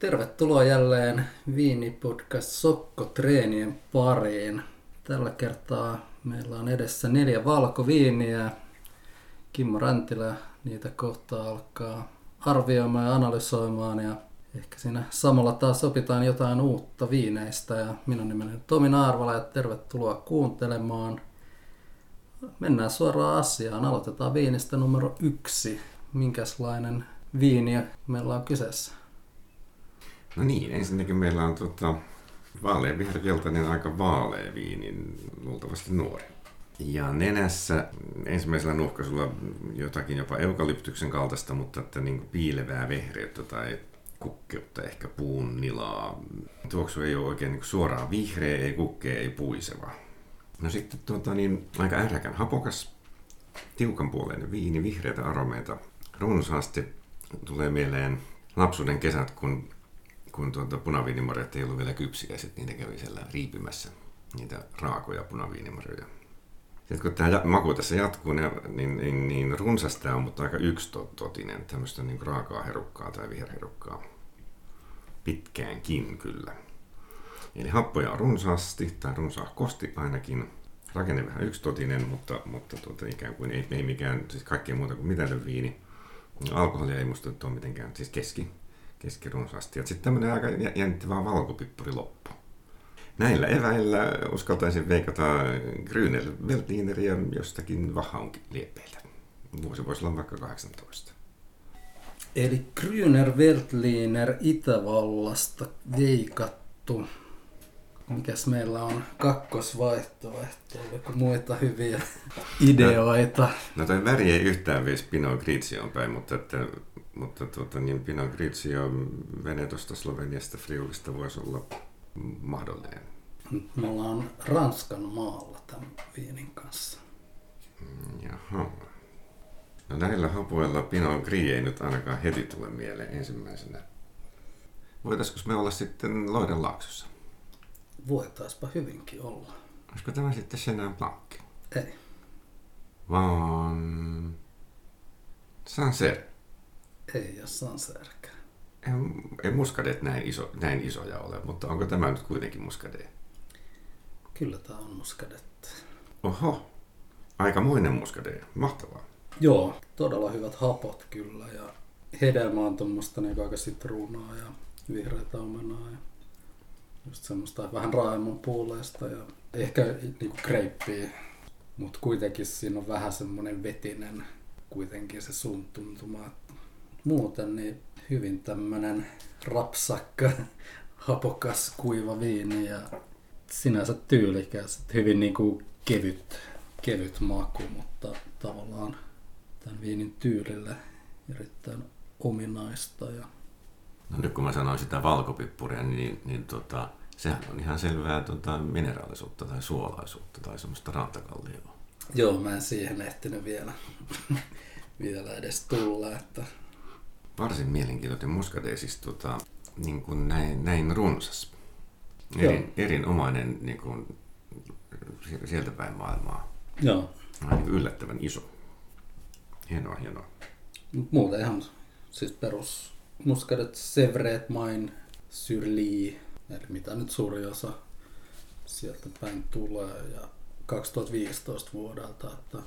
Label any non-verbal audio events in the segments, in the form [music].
Tervetuloa jälleen Viinipodcast Sokko-treenien pariin. Tällä kertaa meillä on edessä neljä valkoviiniä. Kimmo Räntilä niitä kohtaa alkaa arvioimaan ja analysoimaan ja ehkä siinä samalla taas opitaan jotain uutta viineistä. Ja minun nimeni on Tomi Naarvala ja tervetuloa kuuntelemaan. Mennään suoraan asiaan. Aloitetaan viinistä numero yksi. Minkälainen viini meillä on kyseessä? No niin, ensinnäkin meillä on tota, vaalea viherkeltainen aika vaalea viini, luultavasti nuori. Ja nenässä ensimmäisellä nuhkaisulla jotakin jopa eukalyptyksen kaltaista, mutta että niin piilevää vehreyttä tai kukkeutta, ehkä puun nilaa. Tuoksu ei ole oikein niin suoraan vihreä, ei kukkea, ei puiseva. No sitten tuota, niin, aika äräkän hapokas, tiukan puoleinen viini, vihreitä aromeita, runsaasti. Tulee mieleen lapsuuden kesät, kun kun tuota punaviinimarjat ei ollut vielä kypsiä, sitten niitä kävi siellä riipimässä, niitä raakoja punaviinimarjoja. Sitten kun tämä maku tässä jatkuu, niin, niin, niin, niin runsas tämä on, mutta aika yksitotinen, tämmöistä niin raakaa herukkaa tai viherherukkaa. Pitkäänkin kyllä. Eli happoja on runsaasti, tai runsaahkosti ainakin. Rakenne vähän yksitotinen, mutta, mutta tuota, ikään kuin ei, ei mikään, siis kaikkea muuta kuin mitätön viini. Alkoholia ei musta ole mitenkään, siis keski, keskirunsaasti. Ja sitten tämmöinen aika jännittävä valkopippuri loppu. Näillä eväillä uskaltaisin veikata Grüner Veltlineria jostakin Vahaun liepeiltä. Vuosi voisi olla vaikka 18. Eli Grüner Veltliner Itävallasta veikattu. Mikäs meillä on kakkosvaihtoehto? Oliko muita hyviä ideoita? No, no toi väri ei yhtään vie Pinot Grigioon päin, mutta että mutta tuota, niin Pinot Grigio Venetosta, Sloveniasta, Friulista voisi olla mahdollinen. Me ollaan Ranskan maalla tämän viinin kanssa. Mm, jaha. No näillä hapuilla Pinot Gris ei nyt ainakaan heti tule mieleen ensimmäisenä. Voitaisiko me olla sitten Loiden laaksossa? Voitaispa hyvinkin olla. Olisiko tämä sitten Chenin Blanc? Ei. Vaan Sancerre. Ei ole Sancerrekään. Ei, ei muskadeet näin, iso, näin isoja ole, mutta onko tämä nyt kuitenkin muskade? Kyllä tämä on muskadetta. Oho, aikamoinen muskade. Mahtavaa. Joo, todella hyvät hapot kyllä ja hedelmä on tuommoista niin aika sitruunaa ja vihreätä omenaa ja just semmoista vähän raaemman puuleista ja ehkä niinku kreippiä, mutta kuitenkin siinä on vähän semmoinen vetinen kuitenkin se sun tuntuma, että muuten niin hyvin tämmönen rapsakka, [laughs] hapokas, kuiva viini ja sinänsä tyylikäs. Hyvin niin kuin kevyt, kevyt maku, mutta tavallaan tämän viinin tyylille erittäin ominaista. Ja... No nyt kun mä sanoin sitä valkopippuria, niin, niin tota, sehän on ihan selvää tota, mineraalisuutta tai suolaisuutta tai semmoista rantakallioa. Joo, mä en siihen ehtinyt vielä, [laughs] vielä edes tulla, että varsin mielenkiintoinen muskade, siis tota, niin kuin näin, näin runsas. Erin, erinomainen niin kuin, sieltä päin maailmaa. Joo. Niin yllättävän iso. Hienoa, hienoa. Muuten ihan siis perus muskadet Sevret, Main, Syrli, eli mitä nyt suuri osa sieltä päin tulee. Ja 2015 vuodelta, että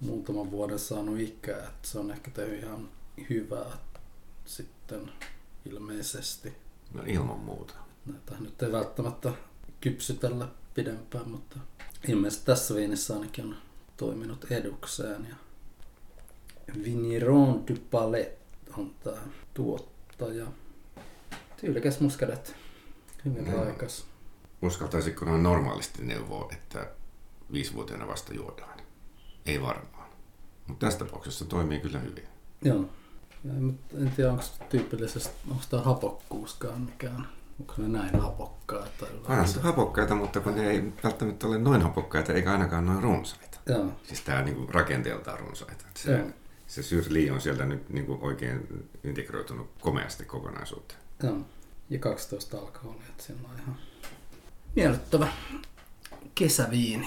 muutaman vuoden saanut ikää, että se on ehkä tehnyt ihan hyvää sitten ilmeisesti. No ilman muuta. Näitä nyt ei välttämättä kypsytellä pidempään, mutta ilmeisesti tässä viinissä ainakin on toiminut edukseen. Ja Vigneron du Palais on tämä tuottaja. Tyylikäs muskadet. Hyvin no. raikas. Uskaltaisitko noin normaalisti neuvoa, että viisivuotiaana vasta juodaan? Ei varmaan. Mutta tässä tapauksessa toimii kyllä hyvin. Joo. Ja en tiedä, onko tyypillisesti, onko tämä hapokkuuskaan mikään, onko ne näin hapokkaita? Onhan se hapokkaita, mutta kun ne ei välttämättä ole noin hapokkaita, eikä ainakaan noin runsaita. Joo. Siis tämä niin rakenteeltaan runsaita. Se, Joo. se syrli on sieltä nyt niin kuin oikein integroitunut komeasti kokonaisuuteen. Joo. Ja 12 alkoholia, että siinä on ihan miellyttävä kesäviini.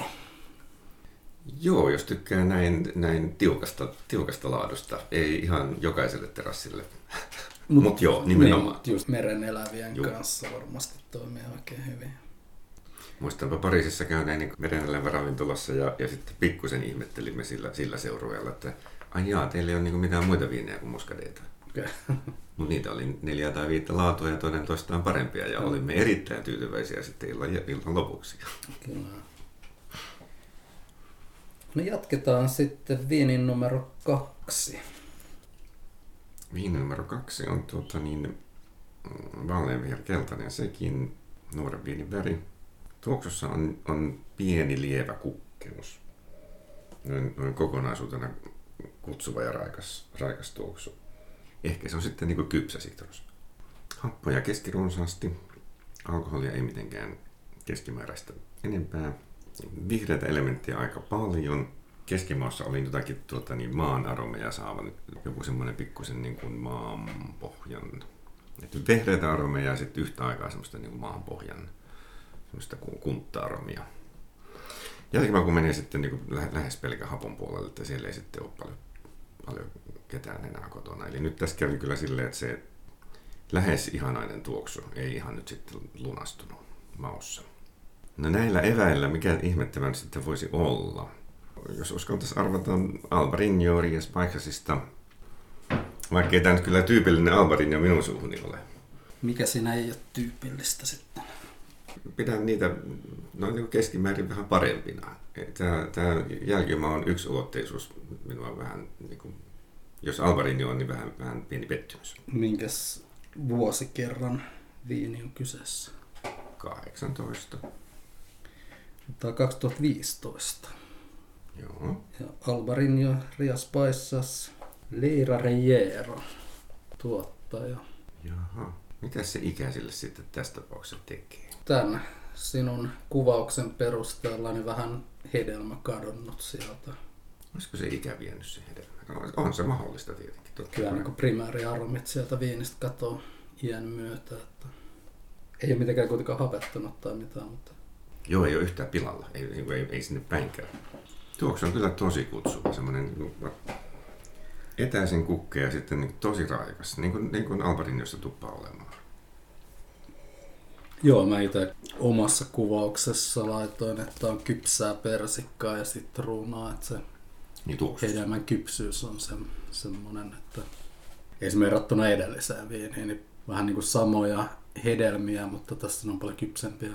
Joo, jos tykkää näin, näin tiukasta, tiukasta laadusta, ei ihan jokaiselle terassille [laughs] Mut, Mut joo, nimenomaan. Niin, just meren elävien Juh. kanssa varmasti toimii oikein hyvin. Muistanpa Pariisissa käyneeni merenelävä ravintolassa ja, ja sitten pikkusen ihmettelimme sillä, sillä seurueella, että ai jaa, teillä ei ole niin mitään muita viinejä kuin muskadeita. Okay. [laughs] Mutta niitä oli neljä tai viittä laatua ja toinen toistaan parempia ja olimme erittäin tyytyväisiä sitten illan, illan lopuksi. Kyllä. No jatketaan sitten viinin numero kaksi. Viini numero kaksi on tuota niin, vaaleanvihreä keltainen sekin, nuoren viinin väri. Tuoksussa on, on pieni lievä kukkemus. Noin, noin kokonaisuutena kutsuva ja raikas, raikas tuoksu. Ehkä se on sitten niin kuin kypsä sitrus. Happoja keskirunsaasti. Alkoholia ei mitenkään keskimääräistä enempää. Vihreitä elementtiä aika paljon. Keskimaassa oli jotakin tuota, niin maan aromeja saavan, joku semmoinen pikkusen niin kuin maanpohjan. Että vehreitä aromeja ja sitten yhtä aikaa semmoista niin kuin maanpohjan semmoista kuntta-aromia. Jälkeen kun menee sitten niin kuin lähes pelkän hapon puolelle, että siellä ei sitten ole paljon, paljon ketään enää kotona. Eli nyt tässä kävi kyllä silleen, että se lähes ihanainen tuoksu ei ihan nyt sitten lunastunut maussa. No näillä eväillä, mikä ihmettävän sitten voisi olla? Jos uskaltaisiin arvata Albarinho Rias Paikasista, vaikka ei tämä nyt kyllä tyypillinen Albarinho minun suuhuni ole. Mikä siinä ei ole tyypillistä sitten? Pidän niitä noin niin keskimäärin vähän parempina. Tämä, tämä jälkimaa on yksi ulotteisuus minua vähän, niin kuin, jos Alvarinho on, niin vähän, vähän pieni pettymys. Minkäs vuosikerran viini on kyseessä? 18. Tämä on 2015. Joo. Ja Albarinho Rias Paissas Leira Reyero tuottaja. Jaha. Mitä se ikäisille sitten tästä tapauksessa tekee? Tämän sinun kuvauksen perusteella niin vähän hedelmä kadonnut sieltä. Olisiko se ikä vienyt se hedelmä? On se mahdollista tietenkin. Totta Kyllä niin primääriaromit sieltä viinistä katoo iän myötä. Että ei ole mitenkään kuitenkaan hapettunut tai mitään, mutta... Joo, ei ole yhtään pilalla. Ei, ei, ei, ei sinne päinkään. Tuoksu on kyllä tosi kutsuva. Semmoinen niin etäisen kukke ja sitten niin tosi raikas. Niin kuin, niin kuin Albarinjossa tuppaa olemaan. Joo, mä itse omassa kuvauksessa laitoin, että on kypsää persikkaa ja sitruunaa, että se niin hedelmän kypsyys on se, semmoinen, että esimerkiksi verrattuna edelliseen viiniin, niin vähän niin kuin samoja hedelmiä, mutta tässä on paljon kypsempiä.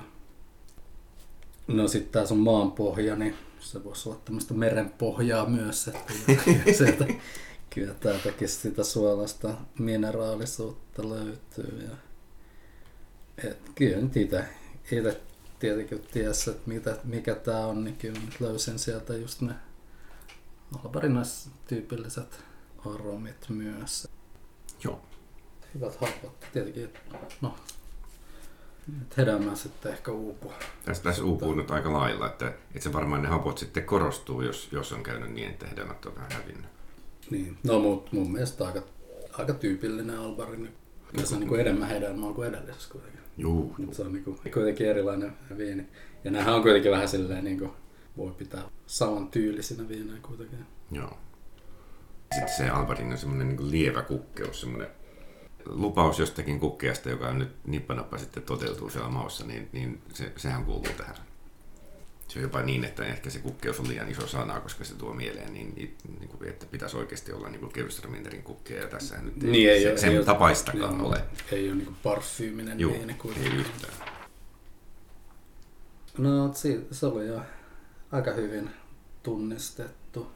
No sitten tässä on maanpohja, niin se voisi olla tämmöistä merenpohjaa myös, että [laughs] sieltä kyllä täältäkin sitä suolasta mineraalisuutta löytyy. Ja et kyllä nyt itse, itse tietenkin tiesi, että mitä, mikä tämä on, niin kyllä nyt löysin sieltä just ne alparinnais-tyypilliset aromit myös. Joo. Hyvät hapot. Tietenkin, no, hedelmää sitten ehkä uupuu. Tässä, tässä uupuu nyt aika lailla, että, että se varmaan ne hapot sitten korostuu, jos, jos on käynyt niin, että hedelmät on vähän hävinnyt. Niin, no mutta mun mielestä aika, aika tyypillinen albarin. Kyllä se on niin enemmän hedelmää kuin edellisessä kuitenkin. Juu, juu. Se on niin kuin, kuitenkin erilainen viini. Ja nämähän on kuitenkin vähän silleen, niin kuin, voi pitää saman tyylisinä viinejä kuitenkin. Joo. Sitten se Alvarin on semmoinen niin lievä kukkeus, semmoinen lupaus jostakin kukkeasta, joka nyt nippanappa sitten toteutuu siellä maussa, niin, niin se, sehän kuuluu tähän. Se on jopa niin, että ehkä se kukkeus on liian iso sana, koska se tuo mieleen, niin, niin, niin kuin, että pitäisi oikeasti olla niin kevystraminterin kukkeja, ja tässä nyt ei, niin, ei se, ole, sen ei tapaistakaan niin, ole. Ei ole niin parfyyminen Juu, viini ei yhtään. No, se oli jo aika hyvin tunnistettu.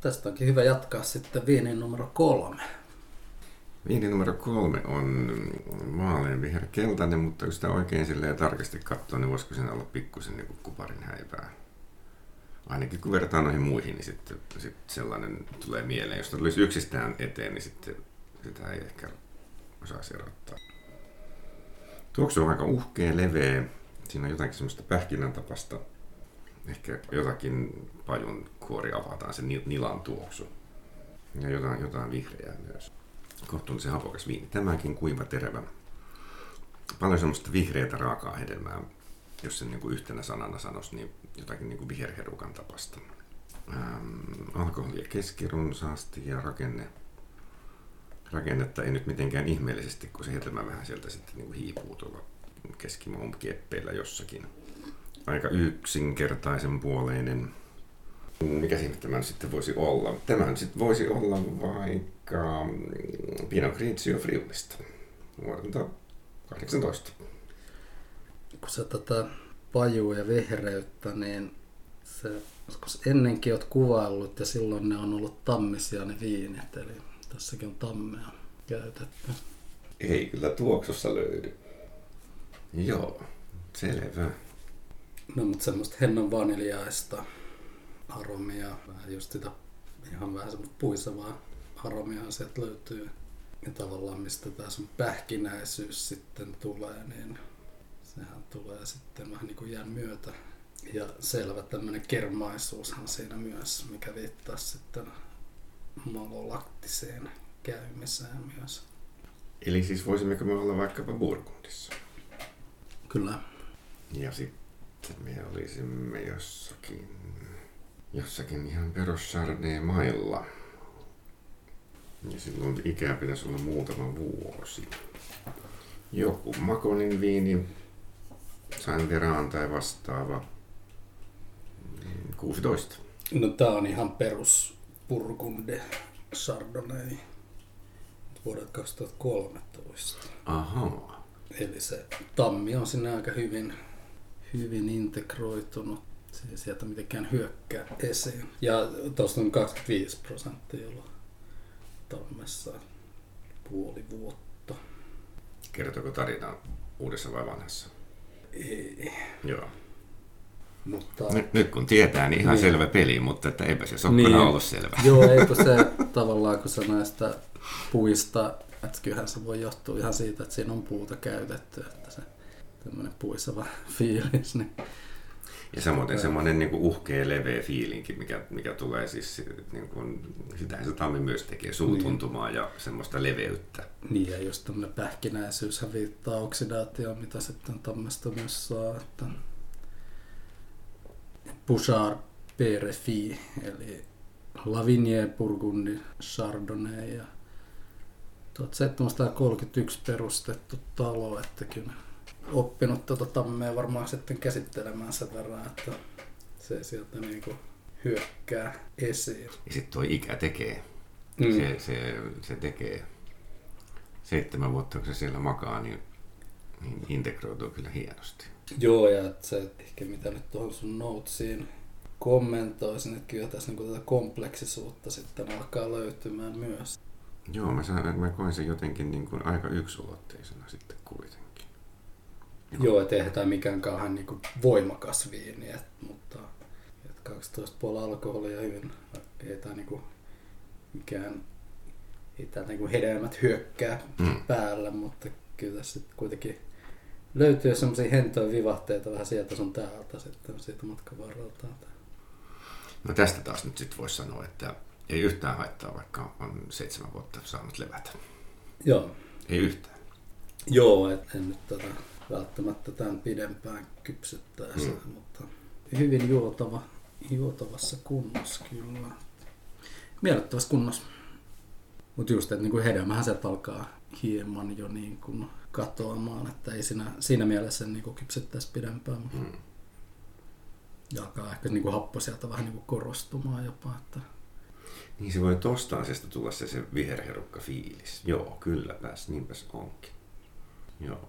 Tästä onkin hyvä jatkaa sitten viinin numero kolme. Viini numero kolme on vaaleanviher keltainen, mutta jos sitä oikein silleen tarkasti katsoo, niin voisiko siinä olla pikkusen niin kuparin häivää. Ainakin kun vertaa noihin muihin, niin sitten, sitten sellainen tulee mieleen. Jos tulisi yksistään eteen, niin sitten sitä ei ehkä osaisi erottaa. Tuoksu on aika uhkea, leveä. Siinä on jotakin semmoista pähkinän tapasta. Ehkä jotakin pajun kuori avataan, se nilan tuoksu. Ja jotain, jotain vihreää myös kohtuullisen hapokas viini. Tämäkin kuiva terävä. Paljon semmoista vihreätä raakaa hedelmää, jos sen niin kuin yhtenä sanana sanoisi, niin jotakin niin kuin viherherukan tapasta. Ähm, alkoholia keskirunsaasti ja rakenne rakennetta ei nyt mitenkään ihmeellisesti, kun se hedelmä vähän sieltä sitten niin kuin hiipuu tuolla keskimaun kieppeillä jossakin. Aika yksinkertaisen puoleinen. Mikä siinä tämä sitten voisi olla? Tämä sitten voisi olla vaikka mm, Pinot Grigio Friulista vuodelta 18. Kun sä tätä pajua ja vehreyttä, niin se, koska ennenkin oot kuvaillut ja silloin ne on ollut tammisia ne viinit, eli tässäkin on tammea käytetty. Ei kyllä tuoksussa löydy. Joo, selvä. No mutta semmoista hennon vaniljaista aromia, vähän just sitä ihan vähän semmoista puisevaa aromia sieltä löytyy. Ja tavallaan mistä tämä sun pähkinäisyys sitten tulee, niin sehän tulee sitten vähän niin kuin jään myötä. Ja selvä tämmöinen kermaisuushan siinä myös, mikä viittaa sitten malolaktiseen käymiseen myös. Eli siis voisimmeko me olla vaikkapa Burgundissa? Kyllä. Ja sitten me olisimme jossakin, jossakin ihan perus mailla. Ja silloin ikää pitäisi olla muutama vuosi. Joku Makonin viini, Sain Veraan tai vastaava. 16. No tää on ihan perus Burgunde Chardonnay vuodelta 2013. Aha. Eli se tammi on sinne aika hyvin, hyvin integroitunut. Se ei sieltä mitenkään hyökkää esiin. Ja tuosta on 25 prosenttia olla tammessa puoli vuotta. Kertooko tarina uudessa vai vanhassa? Ei. Joo. Mutta, Nyt, nyt kun tietää, niin ihan Niin. selvä peli, mutta että eipä se sokkona Niin. ollut selvä. Joo, [laughs] eikö se tavallaan, kun se näistä puista, että kyllähän se voi johtua ihan siitä, että siinä on puuta käytetty, että se tämmöinen puiseva fiilis, niin Ja samoin semmoinen niin uhkea, leveä fiilinki, mikä, mikä tulee siis, niin kuin, sitähän se tammi myös tekee, suutuntumaa ja semmoista leveyttä. Niin, ja just tämmöinen pähkinäisyyshän viittaa oksidaatioon, mitä sitten tammesta myös saa. Että Bouchard Perefi, eli Lavigne Burgundi Chardonnay ja 1731 perustettu talo, että kyllä oppinut tuota tammea varmaan sitten käsittelemään sen verran, että se sieltä niinku hyökkää esiin. Ja sitten tuo ikä tekee, Mm. se, se, se tekee seitsemän vuotta, kun se siellä makaa, niin, niin integroituu kyllä hienosti. Joo, ja että se, että ehkä mitä nyt tuohon sun notesiin kommentoisin, että kyllä tässä niin tätä kompleksisuutta sitten alkaa löytymään myös. Joo, mä, saan, mä koin sen jotenkin niin kuin aika yksulotteisena sitten kuitenkin. Joo, että eihän tämä mikään kauhean niin voimakas viini, et, mutta et 12,5 alkoholia hyvin, ei tämä niin mikään, ei tämä niin hedelmät hyökkää Mm. päällä, mutta kyllä tässä kuitenkin löytyy semmoisia hentoja vivahteita vähän sieltä sun täältä sitten siitä matkan varrelta. No tästä taas nyt sitten voisi sanoa, että ei yhtään haittaa, vaikka on seitsemän vuotta saanut levätä. Joo, Ei yhtään. Joo, et en nyt tätä välttämättä tämän pidempään kypsyttäisi, Mm. mm. mutta hyvin juotava, juotavassa kunnossa kyllä. Miellyttävässä kunnossa. Mutta just, että niinku hedelmähän sieltä alkaa hieman jo niin kuin katoamaan, että ei siinä, siinä mielessä niinku kypsyttäisi pidempään. mutta Mm. Ja alkaa ehkä niinku happo sieltä vähän niinku korostumaan jopa. Että Niin se voi tosta asiasta tulla se, se viherherukka fiilis. Joo, kylläpäs, niinpäs onkin. Joo.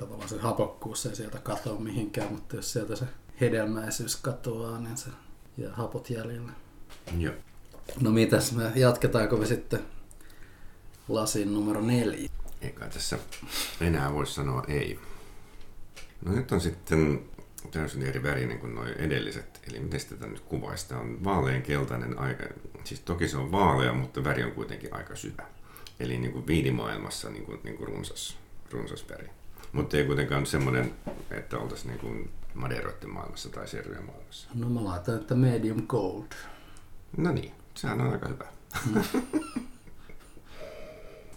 Tavallaan se hapokkuus ei sieltä katoa mihinkään, mutta jos sieltä se hedelmäisyys katoaa, niin se jää hapot jäljelle. Joo. No mitäs me jatketaanko me sitten lasin numero neljä? Eikä tässä enää voi sanoa ei. No nyt on sitten täysin eri värinen kuin nuo edelliset. Eli miten tätä nyt kuvaisi? Tämä on vaaleankeltainen aika, siis toki se on vaalea, mutta väri on kuitenkin aika syvä. Eli niin kuin viinimaailmassa niin kuin, niin kuin runsas, runsas väri. Mutta ei kuitenkaan semmoinen, että oltaisiin niin kuin maderoiden maailmassa tai serryjen maailmassa. No mä laitan, että medium gold. No niin, sehän on aika hyvä.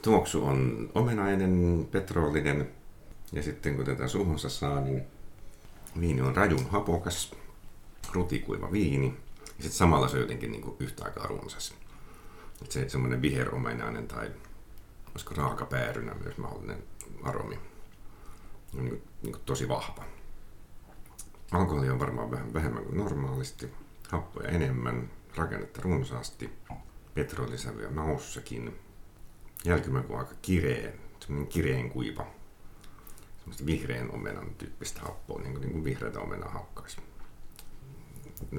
Tuoksu on omenainen, petroolinen ja sitten kun tätä suhunsa saa, niin viini on rajun hapokas, rutikuiva viini ja sitten samalla se on jotenkin niin kuin yhtä aikaa runsas. Et se semmoinen viheromenainen tai olisiko raakapäärynä myös mahdollinen aromi. On niin kuin, niin kuin tosi vahva. Alkoholi on varmaan vähän vähemmän kuin normaalisti, happoja enemmän, rakennetta runsaasti, petrolisävyä maussakin, jälkimaku aika kireen, semmoinen kireen kuiva, semmoista vihreän omenan tyyppistä happoa, niin kuin, niin kuin vihreätä omenaa hakkaisi.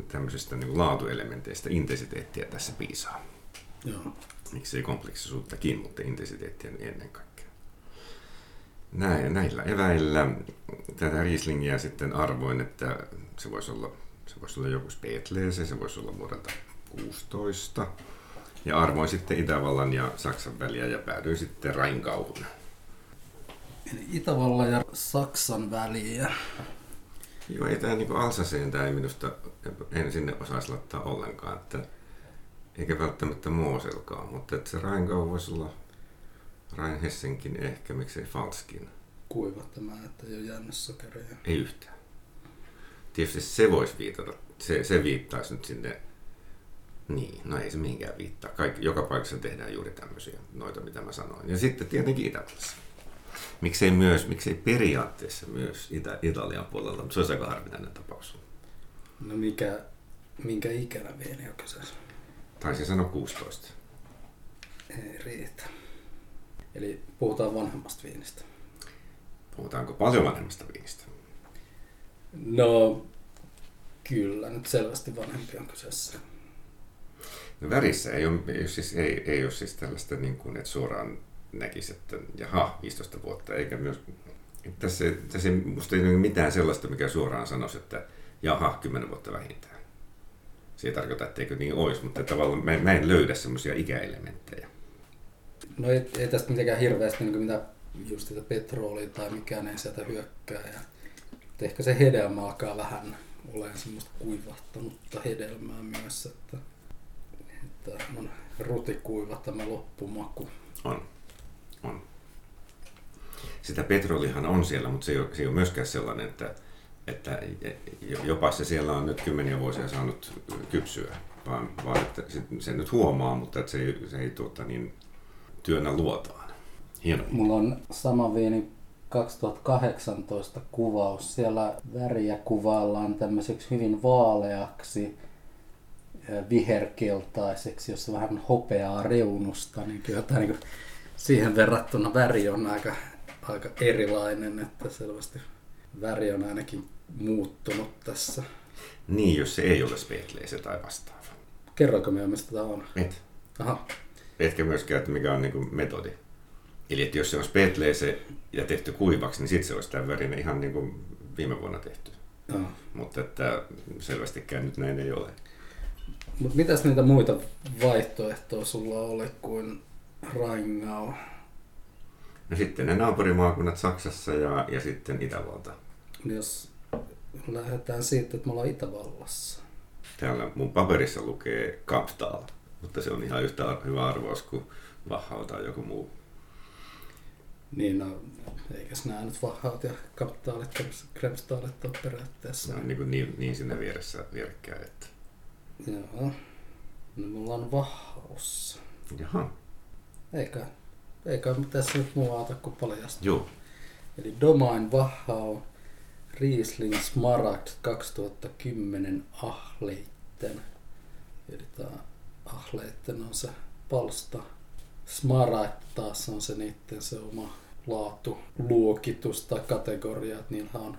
Tämmöisistä niin kuin laatuelementeistä intensiteettiä tässä piisaa. Joo. Miksei kompleksisuuttakin, mutta intensiteettiä ennen kaikkea. Näin, näillä eväillä tätä Rieslingiä sitten arvoin, että se voisi olla, se voisi olla joku Spätlese, se voisi olla vuodelta 16. Ja arvoin sitten Itävallan ja Saksan väliä ja päädyin sitten Rainkauhun. Itävallan ja Saksan väliä. Joo, ei tämä niin Alsaseen tämä ei minusta, en sinne osaisi laittaa ollenkaan, että eikä välttämättä Mooselkaan, mutta että se Rainkau voisi olla Rain Hessenkin ehkä, miksei Falskin. Kuiva tämä, että ei ole jäänyt sokeria. Ei yhtään. Tietysti se voisi viitata, se, se viittaisi nyt sinne, niin, no ei se mihinkään viittaa. Kaikki, joka paikassa tehdään juuri tämmöisiä, noita mitä mä sanoin. Ja sitten tietenkin Itävallassa. Miksei myös, miksei periaatteessa myös Itä, Italian puolella, mutta se olisi aika harvinainen tapaus. No mikä, minkä ikäinen viini on kyseessä? Taisin sanoa 16. Ei riitä. Eli puhutaan vanhemmasta viinistä. Puhutaanko paljon vanhemmasta viinistä? No, kyllä, nyt selvästi vanhempi on kyseessä. No värissä ei ole, ei ole, siis, ei, ei ole siis tällaista, niin kuin, että suoraan näkisi, että jaha, 15 vuotta, eikä myös, tässä, tässä ei, musta ei ole mitään sellaista, mikä suoraan sanoisi, että jaha, 10 vuotta vähintään. Se ei tarkoita, etteikö niin olisi, mutta tavallaan mä, mä en löydä semmoisia ikäelementtejä. No ei, ei tästä mitenkään hirveästi niin mitä just sitä petrolia tai mikään ei sieltä hyökkää. Ja, ehkä se hedelmä alkaa vähän olemaan semmoista kuivahtanutta hedelmää myös, että, että on rutikuiva tämä loppumaku. On. On. Sitä petrolihan on siellä, mutta se ei ole, se ei ole myöskään sellainen, että, että jopa se siellä on nyt kymmeniä vuosia saanut kypsyä, vaan, vaan että se nyt huomaa, mutta että se ei, se ei tuota, niin, työnnä luotaan. Hieno. Mulla on sama viini 2018 kuvaus. Siellä väriä kuvaillaan tämmöiseksi hyvin vaaleaksi, viherkeltaiseksi, jossa vähän hopeaa reunusta. Niin kyllä tämä niin siihen verrattuna väri on aika, aika erilainen, että selvästi väri on ainakin muuttunut tässä. Niin, jos se ei ole spekleise tai vastaava. Kerroinko me, mistä tämä on? Et. Aha. Etkä myöskään, että mikä on niin kuin metodi. Eli että jos se on spetleese ja tehty kuivaksi, niin sitten se olisi tämän värinen ihan niin kuin viime vuonna tehty. Joo. Mutta että selvästikään nyt näin ei ole. Mutta mitäs niitä muita vaihtoehtoja sulla oli kuin Rheingau? No sitten ne naapurimaakunnat Saksassa ja, ja sitten Itävalta. Jos lähdetään siitä, että me ollaan Itävallassa. Täällä mun paperissa lukee Kaptal, mutta se on ihan yhtä hyvä arvaus kuin Wachau tai joku muu. Niin, no, eikös nämä nyt Wachaut ja Kaptaalit, Kremstaalit ole periaatteessa. Ne on niin, niin, niin sinne vieressä vierekkäin, että... Joo. No mulla on Wachaussa. Jaha. Eikä, eikä tässä nyt muu auta kuin paljastaa. Joo. Eli Domain Wachau, Riesling Smaragd 2010 Ahleitten. Eli tämä Ahleitten on se palsta. Smaragd taas on se niiden se oma laatu, luokitus tai kategoria, että niillä on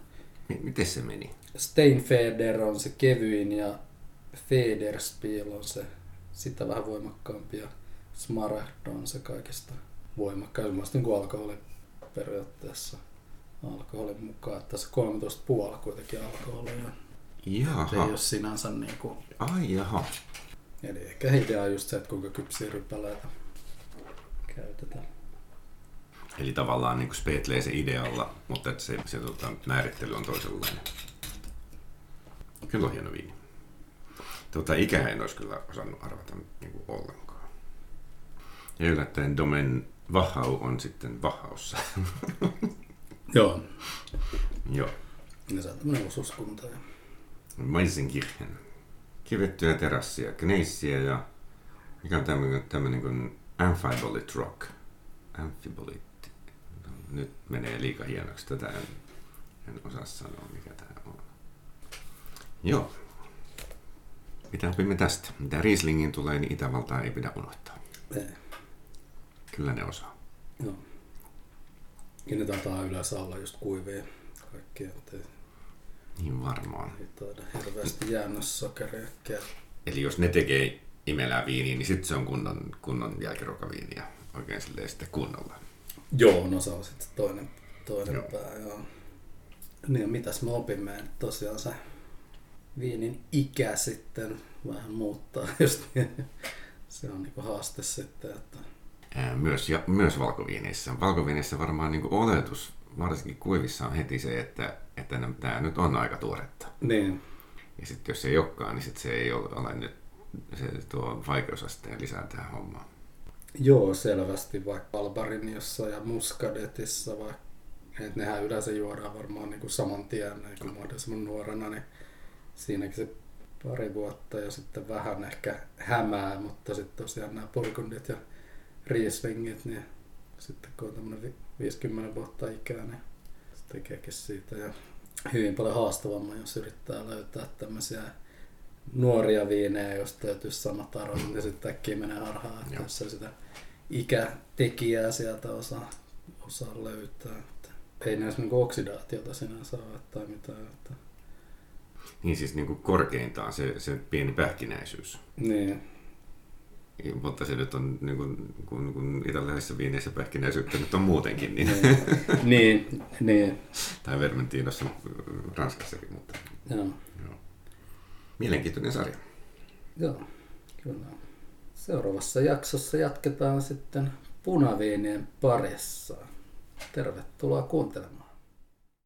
miten se meni? Steinfeder on se kevyin ja Federspiel on se sitä vähän voimakkaampi ja Smaragd on se kaikista voimakkain. Ilmeisesti niin kuin alkoholi periaatteessa alkoholin mukaan, että se 13,5 kuitenkin alkoholia. Se ei Jaha. ole sinänsä niin kuin, Ai jaha. Eli ehkä idea on just se, että kuinka kypsiä rypäleitä käytetään. Eli tavallaan niin spetlee se idealla, mutta että se, se tota, määrittely on toisenlainen. Kyllä on hieno viini. Tota, ikää en olisi kyllä osannut arvata niin kuin ollenkaan. Ja yllättäen Domen Wachau on sitten Wachaussa. [laughs] Joo. Joo. Ja se on tämmöinen osuuskunta. Meisenkirchen. Kivettyjä terassia, kneissiä ja mikä on tämmöinen, tämmöinen kuin Amphibolite Rock. Amphibolitti. No, nyt menee liikaa hienoksi. Tätä en, en osaa sanoa, mikä tämä on. Joo. Mitä opimme tästä? Mitä Rieslingin tulee, niin Itävaltaa ei pidä unohtaa. Ei. Kyllä ne osaa. Joo. Ja ne taitaa yleensä olla just kuivia kaikkia, ettei Niin varmaan. ei taida hirveästi jäännössokeria Eli jos ne tekee imelää viiniä, niin sitten se on kunnon, kunnon jälkiruokaviiniä. Oikein silleen sitten kunnolla. Joo, no se on sitten toinen, toinen Joo. pää, joo. Niin mitäs me opimme, että tosiaan se viinin ikä sitten vähän muuttaa [laughs] just niin. Se on niinku haaste sitten, että Ää, Myös, ja, myös valkoviineissä. Valkoviineissä varmaan niin oletus, varsinkin kuivissa, on heti se, että, että tämä nyt on aika tuoretta. niin, Ja sitten jos se ei olekaan, niin sit se ei ole, ole nyt, se tuo vaikeusasteen lisää tähän hommaan. joo selvästi vaikka Albariniossa ja Muscadetissa, vaikka et nehän yleensä juodaan varmaan niinku saman tien, niin kuin mahdollisimman nuorena, niin siinäkin se pari vuotta ja sitten vähän ehkä hämää, mutta sitten tosiaan nämä Burgundit ja Rieslingit, niin sitten kun on tämmöinen 50 vuotta ikää, niin se tekeekin siitä ja hyvin paljon haastavamman, jos yrittää löytää tämmöisiä nuoria viinejä, joista löytyisi samat arvot, niin sitten äkkiä menee harhaan, että jos ei sitä ikätekijää sieltä osaa, osaa löytää. Että ei näissä niinku oksidaatiota sinänsä ole tai mitään. Että, Niin siis niin kuin korkeintaan se, se pieni pähkinäisyys. niin, Mutta se nyt on, niin kuin, kun, kun italialaisessa viineissä pähkinäisyyttä nyt on muutenkin, niin, niin, niin, niin, tai Vermentinossa Ranskassakin, mutta joo. joo. Mielenkiintoinen sarja. Joo, kyllä. Seuraavassa jaksossa jatketaan sitten punaviinien parissa. Tervetuloa kuuntelemaan.